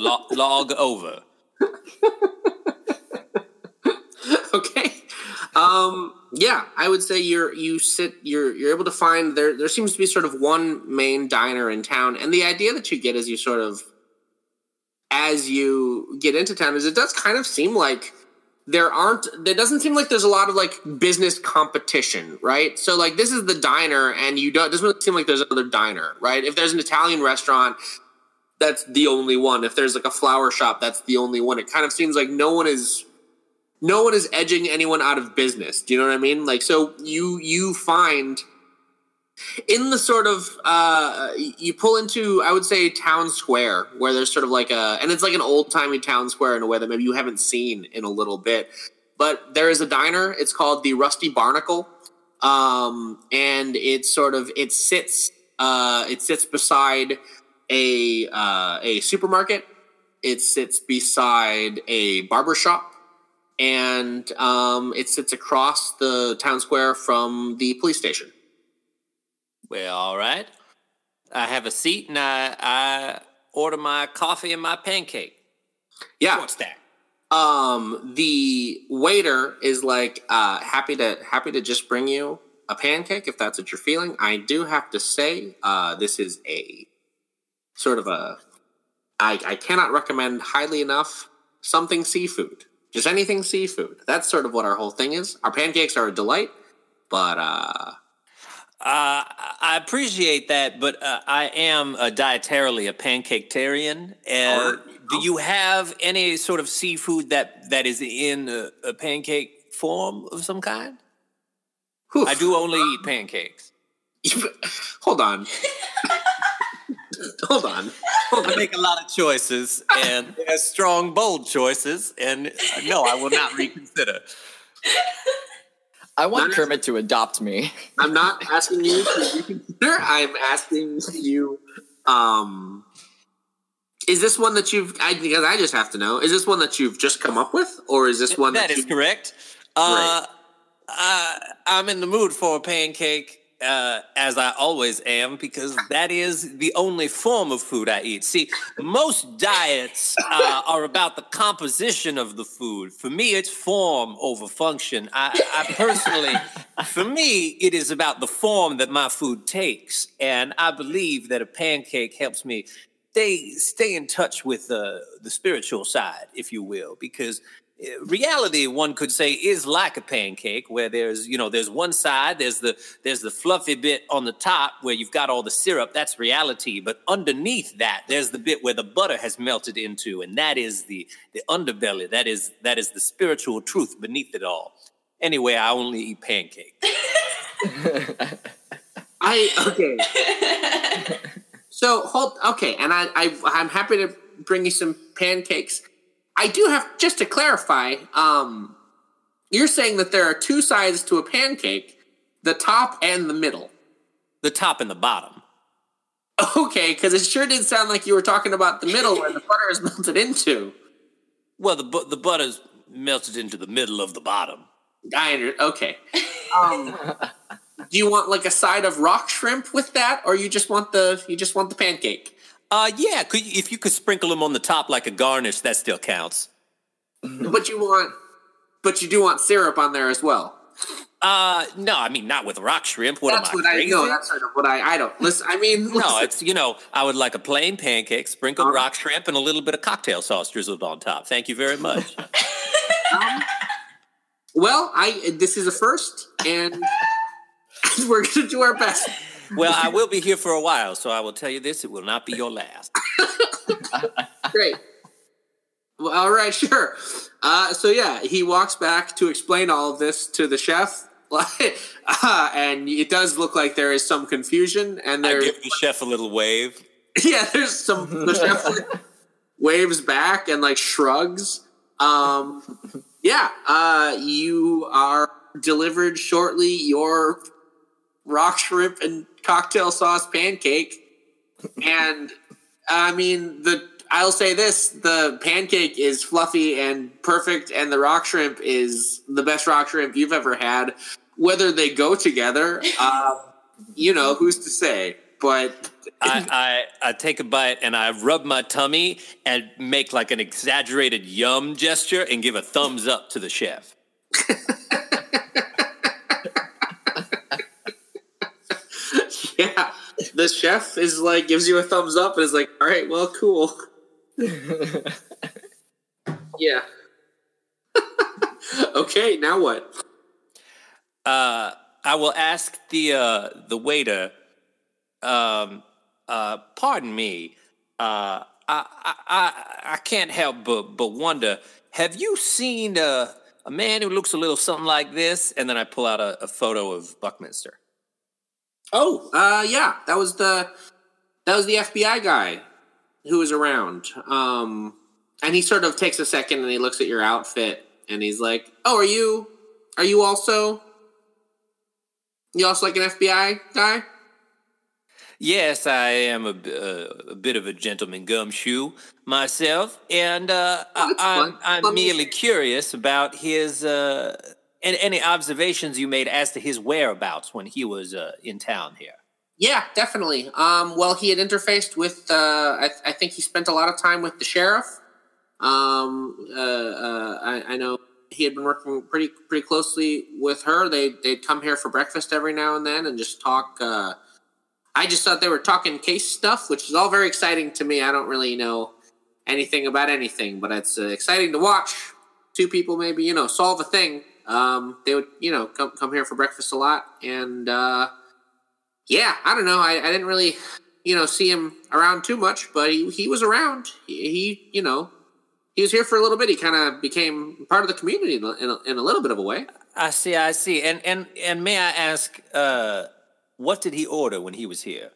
Lo- log over. okay. Um, yeah, I would say you're you sit you're you're able to find there there seems to be sort of one main diner in town, and the idea that you get as you sort of as you get into town is it does kind of seem like there aren't there doesn't seem like there's a lot of like business competition right so like this is the diner and you don't it doesn't really seem like there's another diner right if there's an italian restaurant that's the only one. If there's like a flower shop that's the only one. It kind of seems like no one is no one is edging anyone out of business. Do you know what i mean? Like so you you find in the sort of uh, you pull into i would say town square where there's sort of like a and it's like an old-timey town square in a way that maybe you haven't seen in a little bit. But there is a diner. It's called the rusty barnacle. Um, and it's sort of it sits uh, it sits beside a uh, a supermarket it sits beside a barber shop and um, it sits across the town square from the police station Well, all right. I have a seat and I, I order my coffee and my pancake. yeah What's that? um the waiter is like uh happy to happy to just bring you a pancake if that's what you're feeling i do have to say uh this is a sort of a i i cannot recommend highly enough something seafood just anything seafood that's sort of what our whole thing is our pancakes are a delight but uh Uh, I appreciate that, but uh, I am a dietarily a pancaketarian. And do you have any sort of seafood that, that is in a, a pancake form of some kind? whew. I do only eat pancakes. hold on hold on hold I make a lot of choices, and they're strong, bold choices. And uh, no, I will not reconsider. I want Not- Kermit to adopt me. I'm not asking you to reconsider. I'm asking you. Um, is this one that you've? I, because I just have to know. Is this one that you've just come up with, or is this one that, that is you, correct. Uh, uh, I'm in the mood for a pancake, uh, as I always am, because that is the only form of food I eat. See, most diets uh, are about the composition of the food. For me, it's form over function. I, I personally, for me, it is about the form that my food takes, and I believe that a pancake helps me stay stay in touch with the the spiritual side, if you will, because uh, reality one could say is like a pancake where there's you know there's one side there's the there's the fluffy bit on the top where you've got all the syrup that's reality but underneath that there's the bit where the butter has melted into and that is the the underbelly that is that is the spiritual truth beneath it all anyway i only eat pancakes I okay. so hold okay, and I, I I'm happy to bring you some pancakes. I do have just to clarify. Um, you're saying that there are two sides to a pancake, the top and the middle. the top and the bottom Okay, because it sure did sound like you were talking about the middle where the butter is melted into. well the bu- the butter's melted into the middle of the bottom I under, okay. Um, do you want like a side of rock shrimp with that, or you just want the you just want the pancake? Uh yeah could, if you could sprinkle them on the top like a garnish that still counts But you want, but you do want syrup on there as well. Uh, no, I mean not with rock shrimp. What that's am I what I crazy? know. That's sort of what I I don't listen. I mean, no, it's you know I would like a plain pancake, sprinkled right. rock shrimp, and a little bit of cocktail sauce drizzled on top. Thank you very much. um, well, I this is a first, and we're gonna do our best. Well, I will be here for a while, so I will tell you this: it will not be your last. Great. Well, all right, sure. Uh, so yeah, he walks back to explain all of this to the chef, uh, and it does look like there is some confusion, and I there, give the chef a little wave. yeah, there's some. The chef like, waves back and like shrugs. Um, yeah, uh, you are delivered shortly. Your rock shrimp and cocktail sauce pancake, and I mean the. I'll say this: the pancake is fluffy and perfect, and the rock shrimp is the best rock shrimp you've ever had. Whether they go together, uh, you know, who's to say? but I, I I take a bite and I rub my tummy and make like an exaggerated yum gesture and give a thumbs up to the chef. yeah, the chef is like gives you a thumbs up and is like, all right, well, cool. yeah. okay, now what? Uh, I will ask the uh, the waiter. Um, uh, pardon me. Uh, I, I I I can't help but but wonder. Have you seen uh, a man who looks a little something like this? And then I pull out a, a photo of Buckminster. Oh, uh, yeah, that was the that was the FBI guy who was around. Um, and he sort of takes a second and he looks at your outfit and he's like, "Oh, are you are you also you also like an FBI guy?" Yes, I am a, uh, a bit of a gentleman gumshoe myself, and uh, Oh, I, I'm, I'm merely curious about his uh, and any observations you made as to his whereabouts when he was uh, in town here. Yeah, definitely. Um, well, he had interfaced with. Uh, I, I think he spent a lot of time with the sheriff. Um, uh, uh, I, I know he had been working pretty pretty closely with her. They they'd come here for breakfast every now and then and just talk. Uh, I just thought they were talking case stuff, which is all very exciting to me. I don't really know anything about anything, but it's uh, exciting to watch two people maybe you know solve a thing. Um, they would you know come come here for breakfast a lot and. Uh, yeah, I don't know. I, I didn't really, you know, see him around too much, but he, he was around. He, he, you know, he was here for a little bit. He kind of became part of the community in a, in, a, in a little bit of a way. I see, I see, and and and may I ask, uh, what did he order when he was here?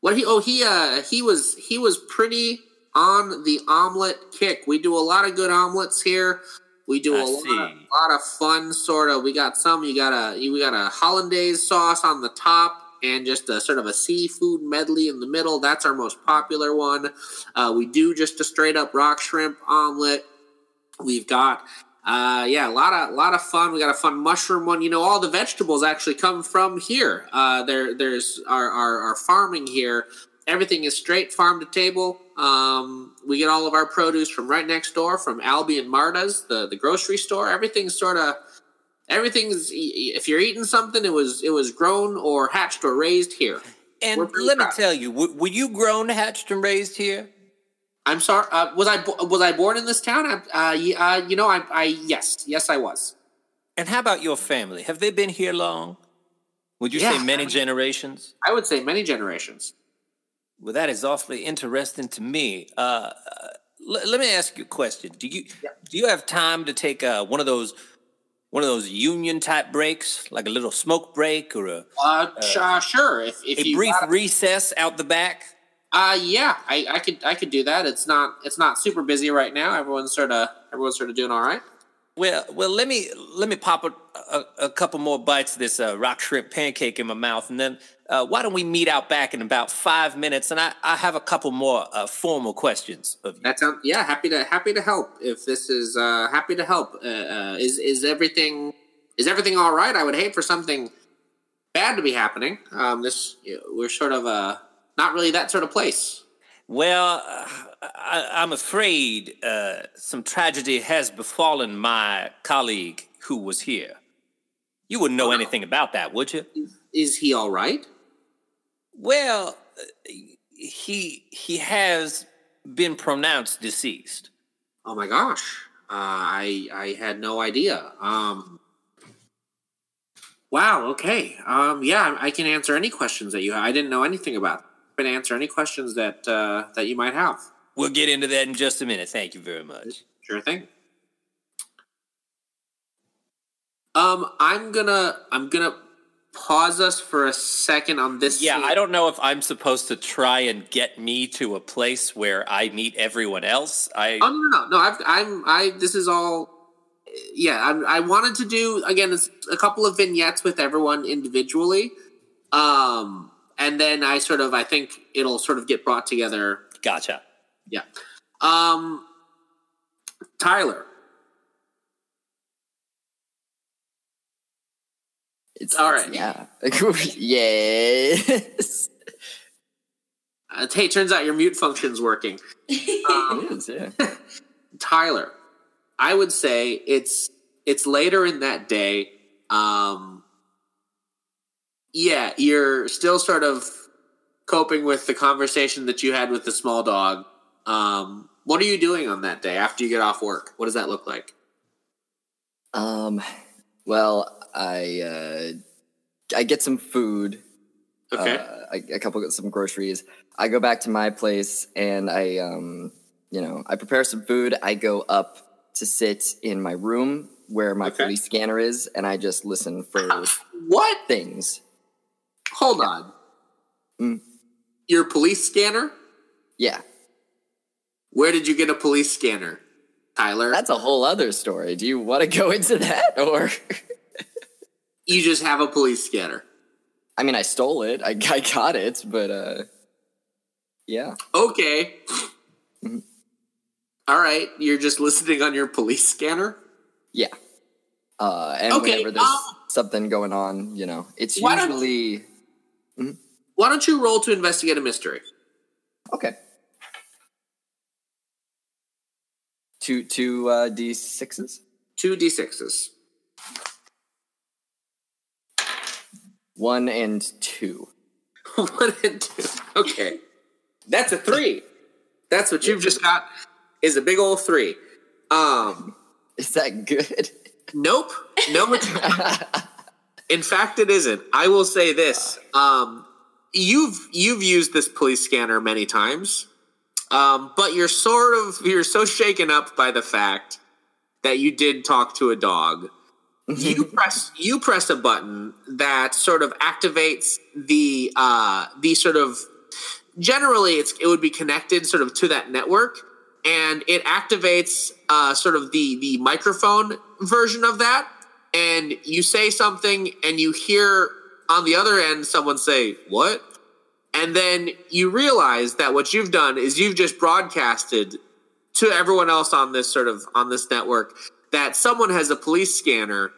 What he? Oh, he uh he was he was pretty on the omelet kick. We do a lot of good omelets here. We do I a lot, of, lot of fun sort of. We got some. You got a we got a hollandaise sauce on the top. And just a sort of a seafood medley in the middle. That's our most popular one. Uh, we do just a straight up rock shrimp omelet. We've got uh, yeah, a lot of lot of fun. We got a fun mushroom one. You know, all the vegetables actually come from here. Uh, there, there's our, our our farming here. Everything is straight farm to table. Um, we get all of our produce from right next door, from Albie and Marta's, the the grocery store. Everything's sort of everything's. If you're eating something, it was it was grown or hatched or raised here. And let me tell you, w- were you grown, hatched, and raised here? I'm sorry. Uh, was I bo- was I born in this town? I, uh, uh, you know, I, I yes, yes, I was. And how about your family? Have they been here long? Would you Yeah. say many generations? I would say many generations. Well, that is awfully interesting to me. Uh, uh, l- let me ask you a question. Do you do you have time to take uh, one of those one of those union type breaks, like a little smoke break or a, Uh, sh- uh, sure. If if a brief got- recess out the back? uh, yeah, I, I could I could do that. It's not it's not super busy right now. Everyone's sort of everyone's sort of doing all right. Well, well, let me let me pop a, a, a couple more bites of this uh, rock shrimp pancake in my mouth, and then uh, why don't we meet out back in about five minutes? And I, I have a couple more uh, formal questions of you. That sounds yeah. Happy to happy to help. If this is uh, happy to help. Uh, uh, is is everything is everything all right? I would hate for something bad to be happening. Um, this we're sort of uh not really that sort of place. Well, uh, I, I'm afraid uh, some tragedy has befallen my colleague who was here. You wouldn't know anything about that, would you? Is he all right? Well, uh, he he has been pronounced deceased. Oh my gosh. Uh, I I had no idea. Um, wow. Okay. Um, yeah, I can answer any questions that you have. I didn't know anything about. Can answer any questions that uh, that you might have. We'll get into that in just a minute. Thank you very much. Sure thing. Um, I'm gonna I'm gonna pause us for a second on this. Yeah, scene. I don't know if I'm supposed to try and get me to a place where I meet everyone else. I Oh no no no no! I've, I'm I. This is all. Yeah, I'm, I wanted to do again. A couple of vignettes with everyone individually, um, and then I sort of I think it'll sort of get brought together. gotcha. Yeah, um, Tyler. It's All right. Yeah. yes. Uh, hey, turns out your mute function's working. Um, It is, yeah. Tyler, I would say it's it's later in that day. Um, yeah, you're still sort of coping with the conversation that you had with the small dog. Um, what are you doing on that day after you get off work? What does that look like? Um, well, I uh, I get some food. Okay. Uh, I, a couple some groceries. I go back to my place and I um, you know, I prepare some food. I go up to sit in my room where my Okay. police scanner is, and I just listen for what? things. Hold on. Mm. Your police scanner? Yeah, Where did you get a police scanner, Tyler? that's a whole other story. Do you want to go into that, or? you just have a police scanner. I mean, I stole it. I, I got it, but uh, yeah. Okay. Mhm. All right. You're just listening on your police scanner? Yeah. Uh, and Okay, whenever there's um, something going on, you know, it's Why don't- usually Why don't you roll to investigate a mystery? okay. Two two uh, d sixes, Two d6s. one and two. One and two. Okay. That's a three. That's what you've just got is a big old three. Um Is that good? nope. No In fact it isn't. I will say this. Um you've you've used this police scanner many times. Um, but you're sort of you're so shaken up by the fact that you did talk to a dog. You press you press a button that sort of activates the uh the sort of generally it's it would be connected sort of to that network and it activates uh sort of the the microphone version of that. And you say something and you hear on the other end someone say what and then you realize that what you've done is you've just broadcasted to everyone else on this sort of on this network that someone has a police scanner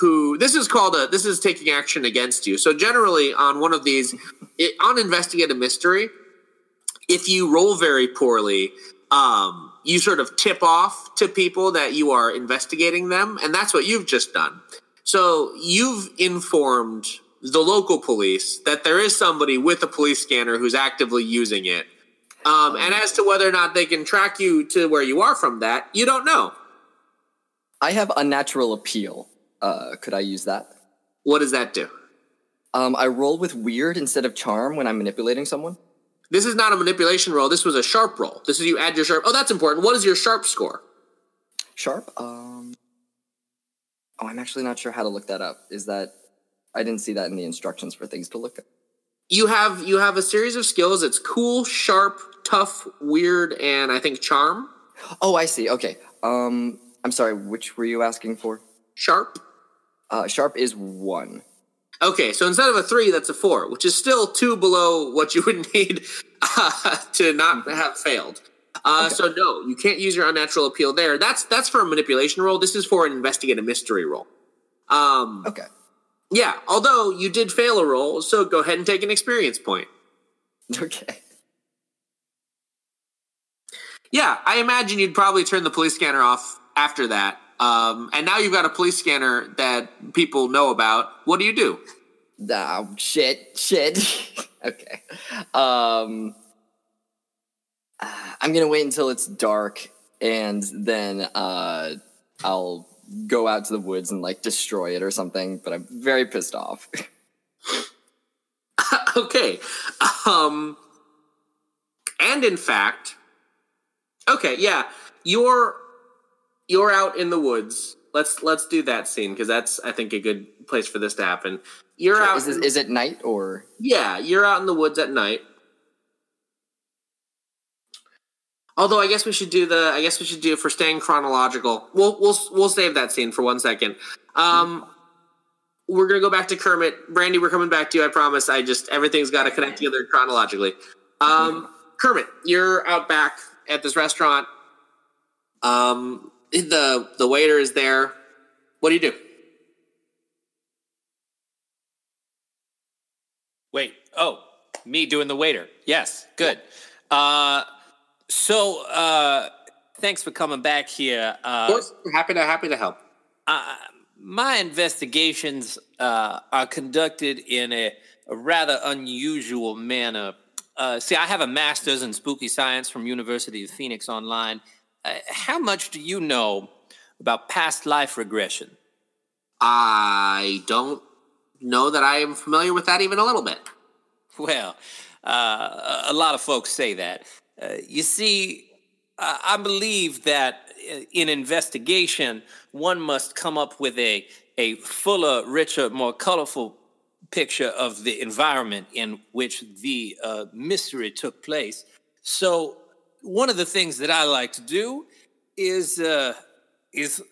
who this is called a this is taking action against you. So generally on one of these it, on investigate a mystery if you roll very poorly um you sort of tip off to people that you are investigating them and that's what you've just done. So you've informed the local police that there is somebody with a police scanner who's actively using it um, and as to whether or not they can track you to where you are from that you don't know I have unnatural appeal. Uh, could I use that? what does that do Um, I roll with weird instead of charm when I'm manipulating someone. This is not a manipulation roll. This was a sharp roll. This is you add your sharp. Oh, that's important. What is your sharp score? Sharp. Um. Oh, I'm actually not sure how to look that up. Is that? I didn't see that in the instructions for things to look at. You have you have a series of skills. It's cool, sharp, tough, weird, and I think charm. Oh, I see. Okay. Um, I'm sorry. Which were you asking for? Sharp. Uh, sharp is one. Okay, so instead of a three, that's a four, which is still two below what you would need uh, to not have failed. Uh, Okay. So no, you can't use your unnatural appeal there. That's that's for a manipulation roll. This is for an investigate a mystery roll. Um, Okay. Yeah, although you did fail a roll, so go ahead and take an experience point. Okay. Yeah, I imagine you'd probably turn the police scanner off after that. Um, and now you've got a police scanner that people know about. What do you do? Oh, shit. Shit. okay. Um. I'm gonna wait until it's dark, and then uh, I'll go out to the woods and like destroy it or something. But I'm very pissed off. okay. Um, and in fact, okay, yeah, you're you're out in the woods. Let's let's do that scene because that's I think a good place for this to happen. You're out. is, it, is it night or? Yeah, you're out in the woods at night. Although I guess we should do the I guess we should do for staying chronological. We'll we'll we'll save that scene for one second. Um we're gonna go back to Kermit. Brandy, we're coming back to you, I promise. I just everything's gotta connect together chronologically. Um Kermit, you're out back at this restaurant. Um the the waiter is there. What do you do? Wait. Oh, me doing the waiter. Yes, good. Uh, so uh, thanks for coming back here. Uh, Of course, happy to happy to help. uh, my investigations uh, are conducted in a, a rather unusual manner. Uh, see, I have a master's in spooky science from University of Phoenix Online. Uh, how much do you know about past life regression? I don't know that I am familiar with that even a little bit. Well, uh, a lot of folks say that. Uh, you see, I believe that uh, in investigation, one must come up with a, a fuller, richer, more colorful picture of the environment in which the uh, mystery took place. So, one of the things that I like to do is uh, is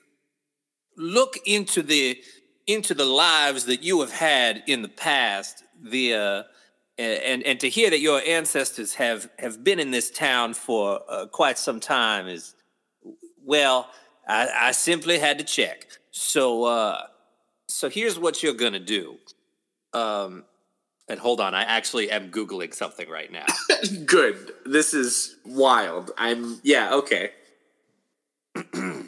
look into the into the lives that you have had in the past. The and and to hear that your ancestors have have been in this town for uh, quite some time is well I, I simply had to check so uh so here's what you're gonna do um and hold on i actually am googling something right now Good. This is wild. I'm yeah, okay.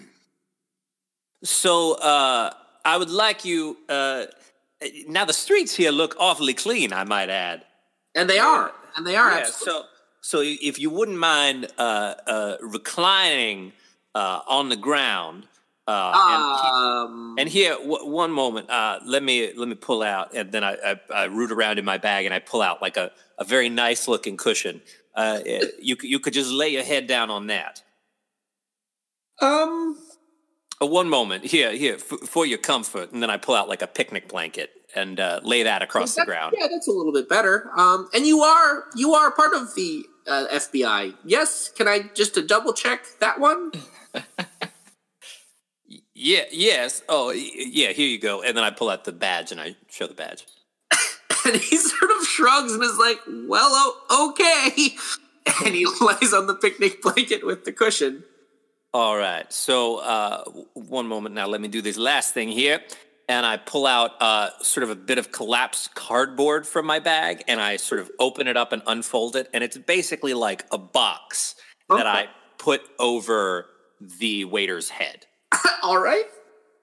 so uh i would like you uh now the streets here look awfully clean i might add And they are. And they are Yeah, absolutely. so so if you wouldn't mind uh, uh, reclining uh, on the ground, uh, um and, and here w- one moment, uh, let me let me pull out, and then I, I, I root around in my bag and I pull out like a, a very nice looking cushion. Uh, you c- you could just lay your head down on that. um Uh, one moment, here here f- for your comfort, and then I pull out like a picnic blanket and uh, lay that across the ground. Yeah, that's a little bit better. Um and you are you are part of the uh, FBI. Yes, can I just to double check that one? Yeah, yes. Oh, yeah. Here you go. And then I pull out the badge and I show the badge. And he sort of shrugs and is like, "Well, oh, okay." And he lies on the picnic blanket with the cushion. All right. So, uh, one moment now. Let me do this last thing here. And I pull out uh, sort of a bit of collapsed cardboard from my bag and I sort of open it up and unfold it. And it's basically like a box that I put over the waiter's head. All right.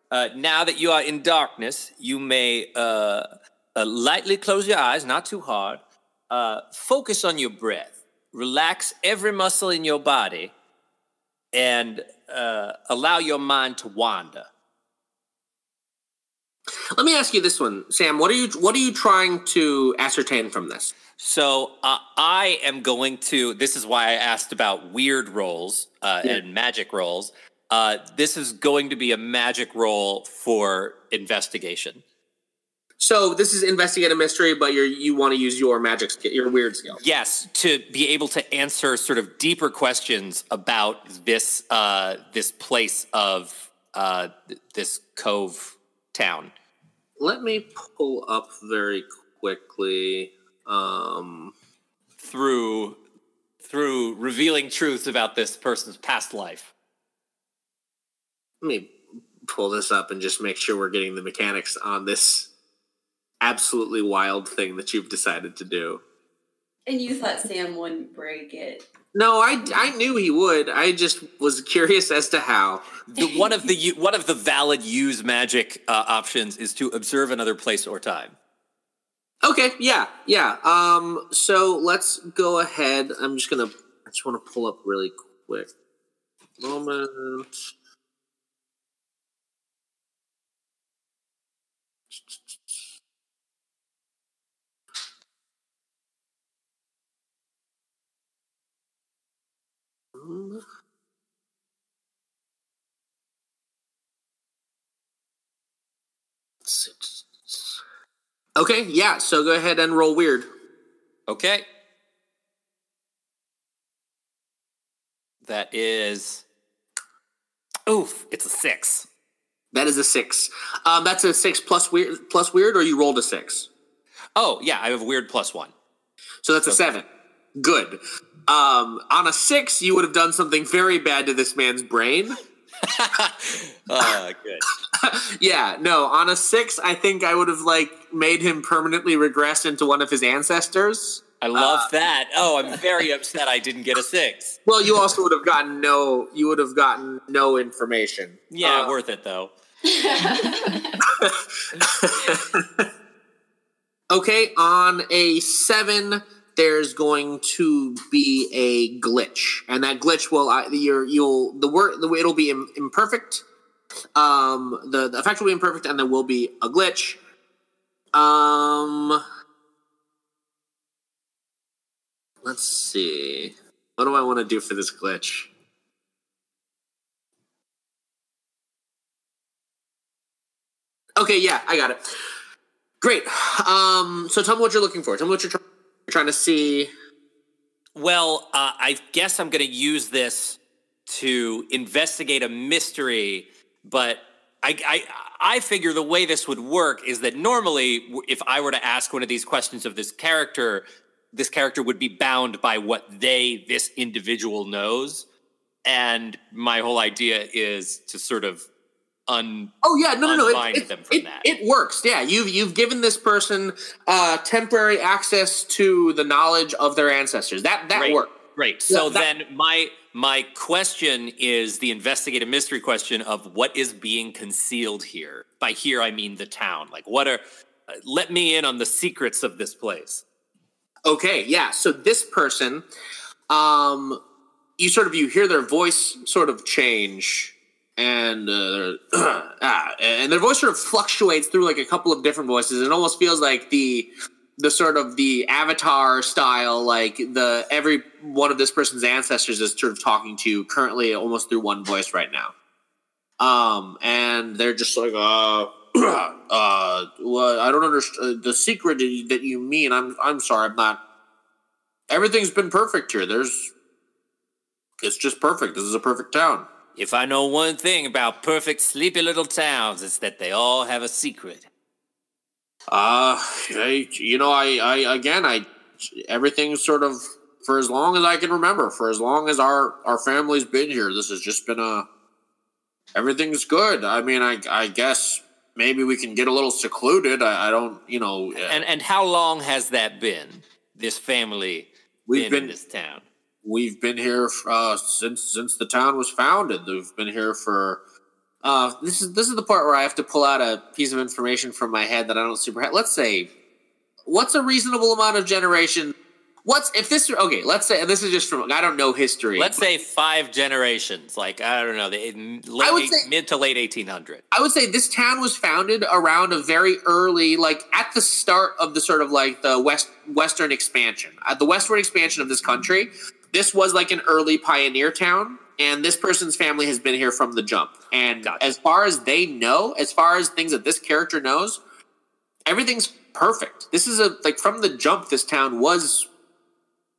Uh, now that you are in darkness, you may uh, uh, lightly close your eyes, not too hard. Uh, focus on your breath. Relax every muscle in your body and uh, allow your mind to wander. Let me ask you this one, Sam. What are you What are you trying to ascertain from this? So uh, I am going to. This is why I asked about weird rolls uh, Yeah. and magic rolls. Uh, this is going to be a magic roll for investigation. So this is investigate a mystery, but you're you want to use your magic skill, your weird skill. Yes, to be able to answer sort of deeper questions about this uh, this place of uh, th- this cove town. Let me pull up very quickly. Um, through through revealing truths about this person's past life. let me pull this up and just make sure we're getting the mechanics on this absolutely wild thing that you've decided to do. And you thought Sam wouldn't break it. No, I, I knew he would. I just was curious as to how. The, one of the one of the valid use magic uh, options is to observe another place or time. Okay, yeah, yeah. Um, so let's go ahead. I'm just gonna. I just want to pull up really quick. Moment. Um, Okay, yeah. So go ahead and roll weird. Okay. That is. Oof! It's a six. That is a six. Um, that's a six plus weird plus weird, or you rolled a six. Oh yeah, I have weird plus one. So that's a seven. Good. Um, on a six, you would have done something very bad to this man's brain. uh, good. yeah, no. On a six, I think I would have like made him permanently regress into one of his ancestors. I love that. Oh, I'm very upset I didn't get a six. Well, you also would have gotten no. You would have gotten no information. Yeah, Uh, worth it though. Okay, on a seven, there's going to be a glitch, and that glitch will you're, you'll the word the it'll be imperfect. Um, the, the effect will be imperfect, and there will be a glitch. Um, let's see. What do I want to do for this glitch? Okay, yeah, I got it. Great. Um, so tell me what you're looking for. Tell me what you're, try- you're trying to see. Well, uh, I guess I'm going to use this to investigate a mystery, but I, I I figure the way this would work is that normally, if I were to ask one of these questions of this character, this character would be bound by what they, this individual, knows, and my whole idea is to sort of un. Oh yeah, no, no, no. It, it, them from it, that. it works. Yeah, you've you've given this person uh, temporary access to the knowledge of their ancestors. That that Great. works. Great. So Yeah, that- then my my question is the investigative mystery question of what is being concealed here. By here I mean the town. Like what are uh, let me in on the secrets of this place. Okay, yeah. So this person, um, you sort of you hear their voice sort of change, and uh, ah, and their voice sort of fluctuates through like a couple of different voices. It almost feels like the the sort of the avatar style, like the every one of this person's ancestors is sort of talking to you currently, almost through one voice right now. Um, and they're just like, uh, uh, well, I don't understand the secret that you- that you mean. I'm, I'm sorry, I'm not. Everything's been perfect here. There's, it's just perfect. This is a perfect town. If I know one thing about perfect sleepy little towns, it's that they all have a secret. Uh, I, you know, I, I, again, I, everything's sort of for as long as I can remember, for as long as our our family's been here. This has just been a. Everything's good. I mean, I, I guess maybe we can get a little secluded. I, I don't, you know. And and how long has that been? This family We've been, been- in this town. We've been here uh, since since the town was founded. We've been here for. Uh, this is this is the part where I have to pull out a piece of information from my head that I don't super. Let's say, what's a reasonable amount of generation? What's if this? Okay, let's say this is just from. I don't know history. Let's say five generations, like I don't know, the late, I would say- mid to late 1800. I would say this town was founded around a very early, like at the start of the sort of like the west western expansion, at the westward expansion of this country. This was like an early pioneer town, and this person's family has been here from the jump. And Gotcha. as far as they know, as far as things that this character knows, everything's perfect. This is a like from the jump. This town was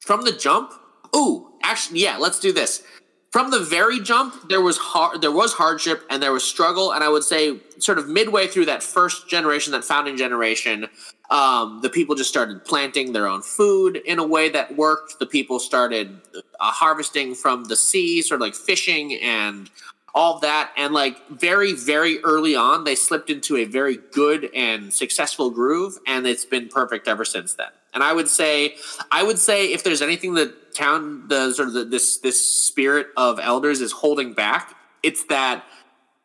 from the jump. Ooh, actually, yeah. Let's do this from the very jump there was hard there was hardship and there was struggle and i would say sort of midway through that first generation that founding generation um, the people just started planting their own food in a way that worked. The people started uh, harvesting from the sea sort of like fishing and all that. And like very very early on they slipped into a very good and successful groove and it's been perfect ever since then. And i would say i would say if there's anything the town the sort of the, this this spirit of elders is holding back it's that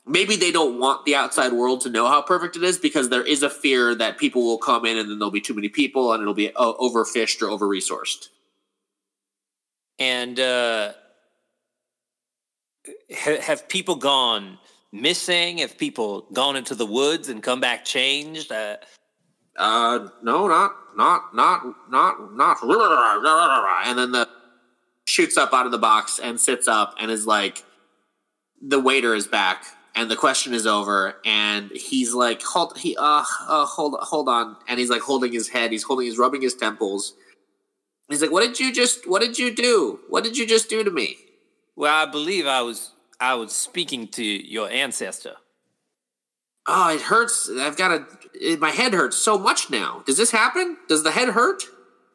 maybe they don't want the outside world to know how perfect it is because there is a fear that people will come in and then there'll be too many people and it'll be uh, overfished or over resourced And uh, ha- have people gone missing? Have people gone into the woods and come back changed? Uh, Uh, no, not, not, not, not, not. And then the shoots up out of the box and sits up and is like, the waiter is back and the question is over and he's like, hold, he, uh, uh, hold, hold on. And he's like holding his head. He's holding, he's rubbing his temples. He's like, what did you just, what did you do? What did you just do to me? well, I believe I was I was speaking to your ancestor. Oh, it hurts. I've got a, it, my head hurts so much now. Does this happen? Does the head hurt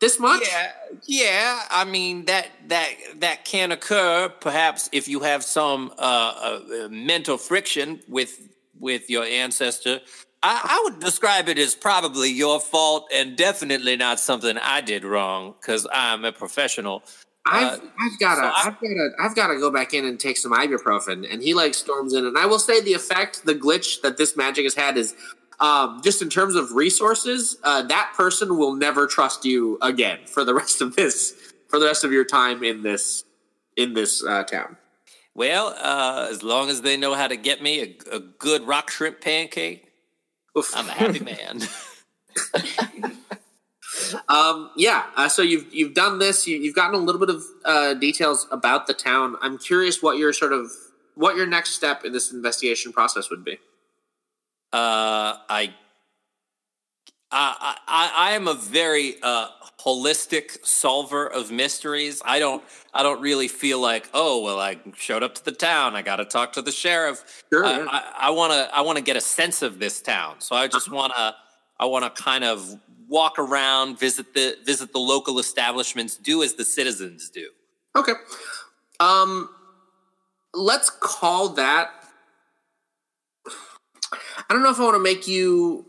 this much? Yeah, yeah. I mean that that that can occur perhaps if you have some uh, uh, mental friction with with your ancestor. I, I would describe it as probably your fault and definitely not something I did wrong because I'm a professional. I've, Uh, I've got to, so I've got to, I've got to go back in and take some ibuprofen. And he like storms in, and I will say the effect, the glitch that this magic has had is, um, just in terms of resources, uh, that person will never trust you again for the rest of this, for the rest of your time in this, in this uh, town. Well, uh, as long as they know how to get me a, a good rock shrimp pancake, Oof. I'm a happy man. Um, yeah. Uh, so you've you've done this. You, you've gotten a little bit of uh, details about the town. I'm curious what your sort of what your next step in this investigation process would be. Uh, I, I, I, I am a very uh, holistic solver of mysteries. I don't, I don't really feel like, oh, well, I showed up to the town. I got to talk to the sheriff. Sure. I- I want to, I want to get a sense of this town. So I just want to, I want to kind of walk around, visit the, visit the local establishments, do as the citizens do. Okay. Um, let's call that. I don't know if I want to make you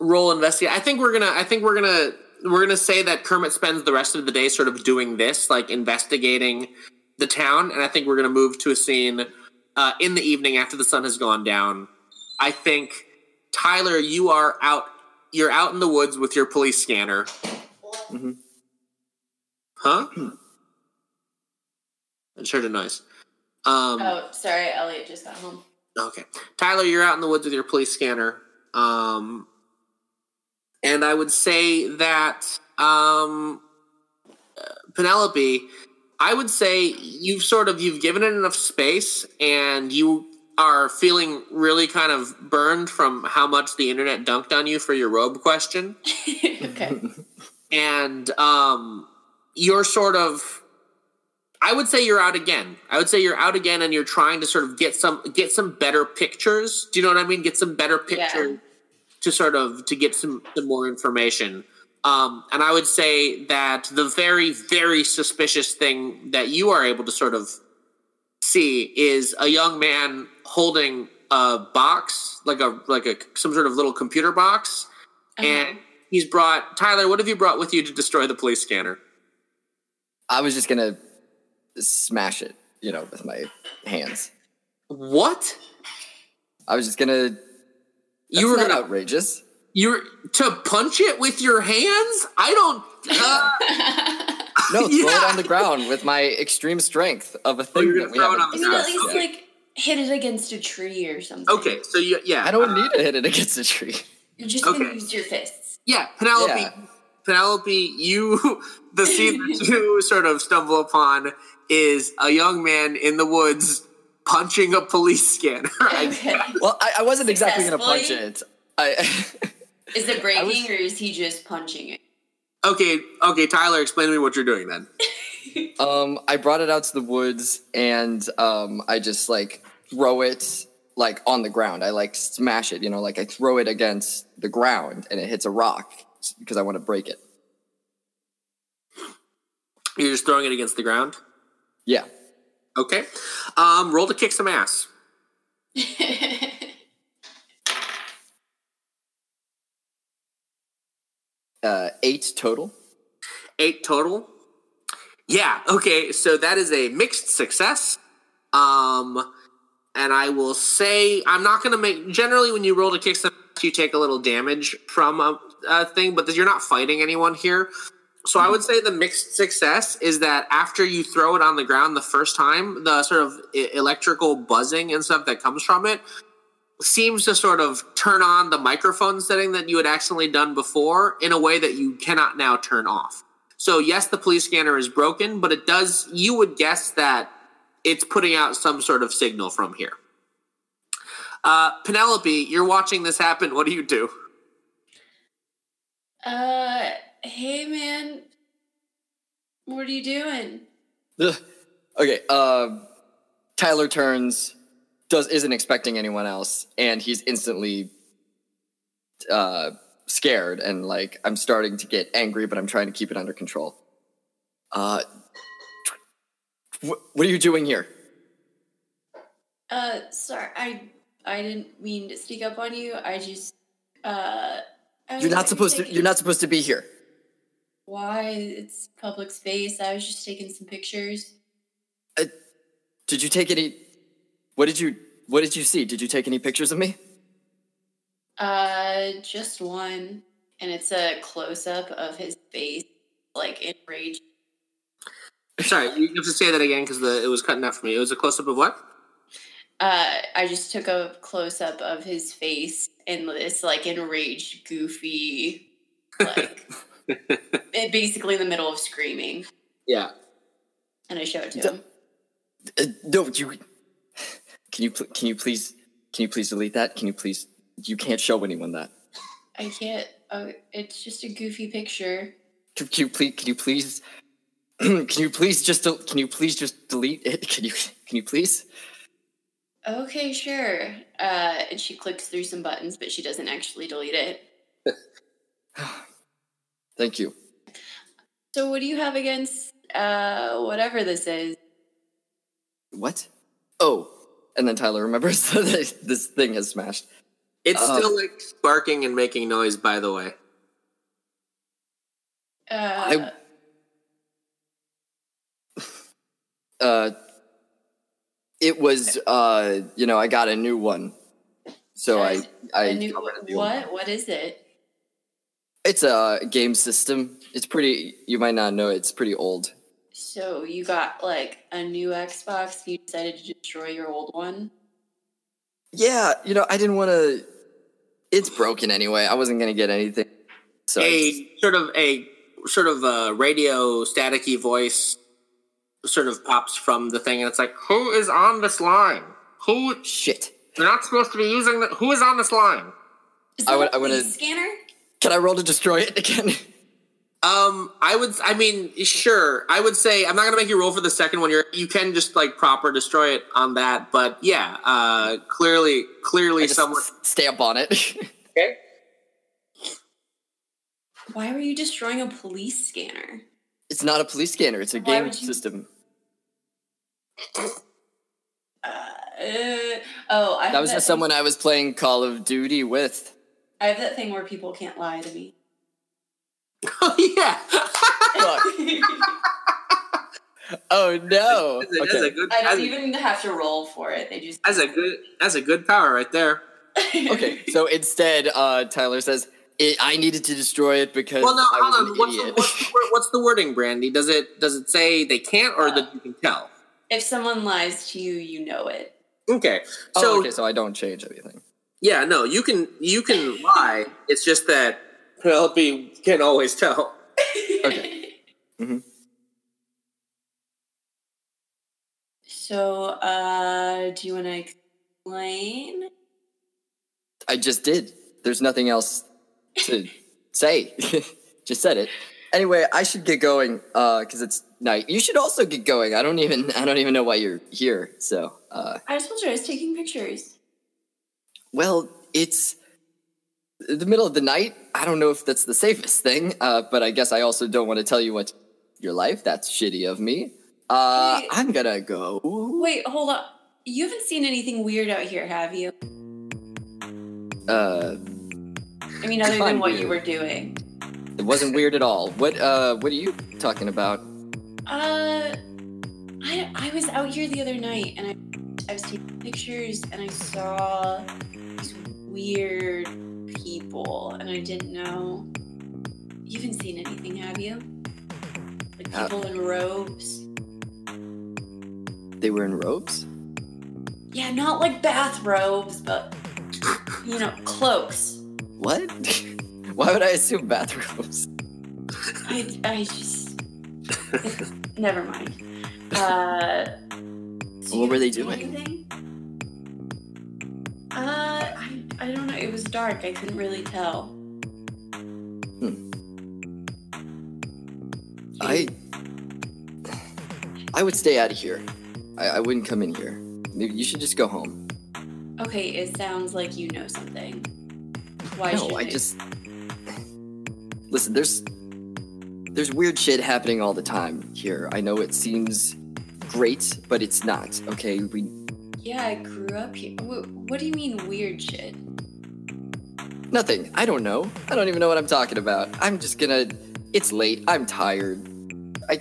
roll investigate. I think we're gonna. I think we're gonna. We're gonna say that Kermit spends the rest of the day sort of doing this, like investigating the town, and I think we're gonna move to a scene uh, in the evening after the sun has gone down. I think Tyler, you are out. You're out in the woods with your police scanner. Mm-hmm. Huh? I just heard a noise. Um, Oh, sorry, Elliot just got home. Okay, Tyler, you're out in the woods with your police scanner, um, and I would say that um, Penelope, I would say you've sort of you've given it enough space, and you are feeling really kind of burned from how much the internet dunked on you for your robe question. Okay. and um, you're sort of i would say you're out again i would say you're out again and you're trying to sort of get some get some better pictures do you know what i mean get some better pictures Yeah. to sort of to get some, some more information um, and i would say that the very very suspicious thing that you are able to sort of see is a young man holding a box like a like a some sort of little computer box and he's brought Tyler. What have you brought with you to destroy the police scanner? I was just gonna smash it, you know, with my hands. What I was just gonna. you were not gonna outrageous. You're to punch it with your hands? I don't. Uh, No, throw it on the ground with my extreme strength of a thing you're that we throw it haven't on the I mean, at least yet. like hit it against a tree or something. okay, so you yeah. I don't need to hit it against a tree. You're just gonna Okay. use your fists. Yeah, Penelope. Yeah. Penelope, you the scene that you sort of stumble upon is a young man in the woods punching a police scanner. Okay. Well, I, I wasn't exactly gonna punch Successfully? it. I Is it breaking was- or is he just punching it? okay, okay, Tyler, explain to me what you're doing then. um I brought it out to the woods and um I just like throw it like on the ground. I like smash it, you know, like I throw it against the ground and it hits a rock because I want to break it. You're just throwing it against the ground. Yeah. Okay. Um, roll to kick some ass. Uh eight total. Eight total. Yeah. Okay. So that is a mixed success. Um, and I will say I'm not going to make. Generally, when you roll to kick some, ass, you take a little damage from a, a thing, but you're not fighting anyone here. So I would say the mixed success is that after you throw it on the ground the first time, the sort of electrical buzzing and stuff that comes from it seems to sort of turn on the microphone setting that you had accidentally done before in a way that you cannot now turn off. So yes, the police scanner is broken, but it does. You would guess that it's putting out some sort of signal from here. Uh, Penelope, you're watching this happen. What do you do? Uh, hey man, what are you doing? Ugh. Okay, uh, Tyler turns, does isn't expecting anyone else, and he's instantly uh, scared and like I'm starting to get angry, but I'm trying to keep it under control. Uh, wh- what are you doing here? Uh, sorry, I I didn't mean to sneak up on you. I just uh I You're not supposed to. You're not supposed to be here. Why? It's public space. I was just taking some pictures. Did you take any? What did you? What did you see? Did you take any pictures of me? Uh just one. And it's a close up of his face, like enraged. Sorry, you have to say that again because it was cutting out for me. It was a close up of what? Uh I just took a close up of his face and this like enraged, goofy like basically in the middle of screaming. Yeah. And I show it to D- him. Uh, no, you. Can you? pl- Can you please? Can you please delete that? Can you please? You can't show anyone that. I can't. Uh, it's just a goofy picture. Can, you please? Can you please? can you please just? del- Can you please just delete it? Can you? Can you please? Okay, sure. Uh, and she clicks through some buttons, but she doesn't actually delete it. Thank you. So, what do you have against uh, whatever this is? What? Oh, and then Tyler remembers that this thing has smashed. It's Uh, still like sparking and making noise, by the way. Uh, Uh, it was. Uh, you know, I got a new one, so I I a new, got rid of the one. what? What is it? It's a game system. It's pretty. You might not know. It's pretty old. So, you got like a new Xbox you decided to destroy your old one? Yeah, you know, I didn't want to. It's broken anyway. I wasn't gonna get anything. So a just- sort of a sort of a radio staticky voice sort of pops from the thing, and it's like, "Who is on this line? Who? shit. You're not supposed to be using the. Who is on this line?" Is I that would- a I wanna- police scanner? Can I roll to destroy it again? Um, I would. I mean, sure. I would say I'm not gonna make you roll for the second one. You're you can just like proper destroy it on that, but yeah, uh, clearly, clearly, someone. s- stamp on it. Okay. Why were you destroying a police scanner? it's not a police scanner. It's a Why game you- system. Uh, uh, oh, I That have was just thing- someone I was playing Call of Duty with. I have that thing where people can't lie to me. Oh yeah. Oh no! That's that's a Okay. good. I don't a, even have to roll for it. They just that's a good. That's a good power right there. okay. So instead, uh, Tyler says, it, "I needed to destroy it because Well, no, I was hold on. an What's the, idiot." what's, the, what's the wording, Brandy? Does it does it say they can't, or that you can tell? If someone lies to you, you know it. Okay, oh, so okay. So I don't change anything. yeah, no, you can you can lie. It's just that Penelope can always tell. Okay. Mhm. So, uh, do you want to explain? I just did. There's nothing else to say. just said it. Anyway, I should get going because it's night. You should also get going. I don't even. I don't even know why you're here. So, uh, I told you I was taking pictures. well, it's the middle of the night. I don't know if that's the safest thing, uh, but I guess I also don't want to tell you what your life. That's shitty of me. Uh, Wait. I'm gonna go. Wait, hold up. You haven't seen anything weird out here, have you? Uh, I mean, other than what weird. you were doing. it wasn't weird at all. What? Uh, what are you talking about? Uh, I I was out here the other night and I I was taking pictures and I saw these weird people and I didn't know. You haven't seen anything, have you? Like Uh, people in robes. They were in robes. Yeah, not like bathrobes, but you know, cloaks. What? Why would I assume bathrobes? I I just never mind. Uh, so What were they doing? anything? Uh, I I don't know. It was dark. I couldn't really tell. I I would stay out of here. I, I wouldn't come in here. Maybe you should just go home. Okay, it sounds like you know something. Why should no, I just listen. There's there's weird shit happening all the time here. I know it seems great, but it's not. Okay, we Yeah, I grew up here. What, what do you mean weird shit? Nothing. I don't know. I don't even know what I'm talking about. I'm just gonna. It's late. I'm tired. I.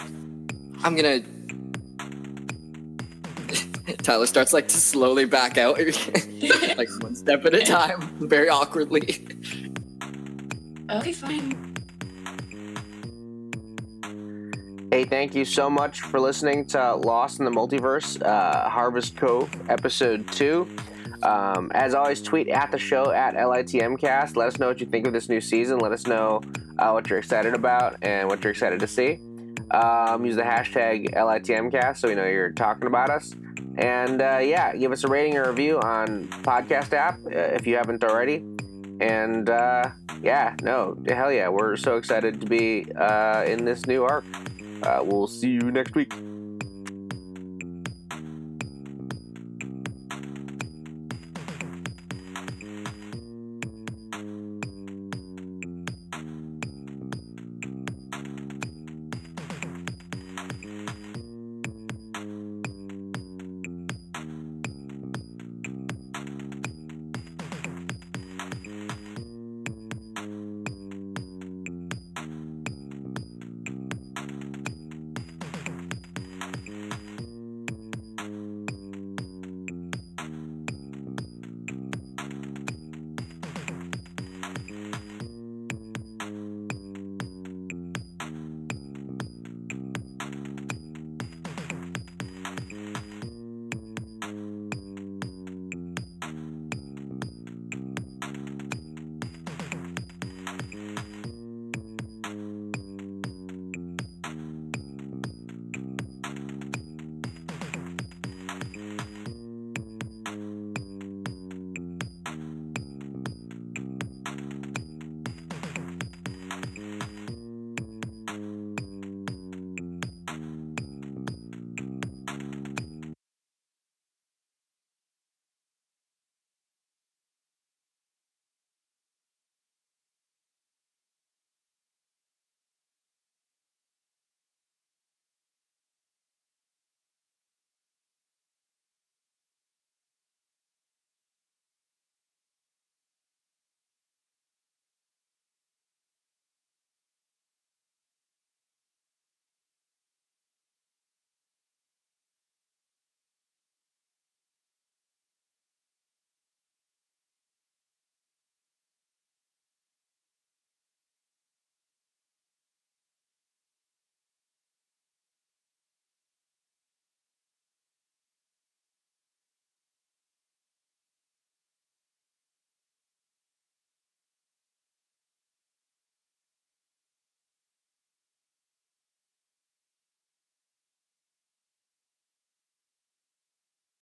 I'm gonna. Tyler starts like to slowly back out, like one step at a time, very awkwardly. Okay, fine. Hey, thank you so much for listening to Lost in the Multiverse, uh, Harvest Cove, Episode 2. Um, as always, tweet at the show at LITMcast. Let us know what you think of this new season. Let us know uh, what you're excited about and what you're excited to see. Um, use the hashtag LITMcast so we know you're talking about us. And uh, yeah, give us a rating or review on podcast app uh, if you haven't already. And uh, yeah, no, hell yeah, we're so excited to be uh, in this new arc. Uh, we'll see you next week.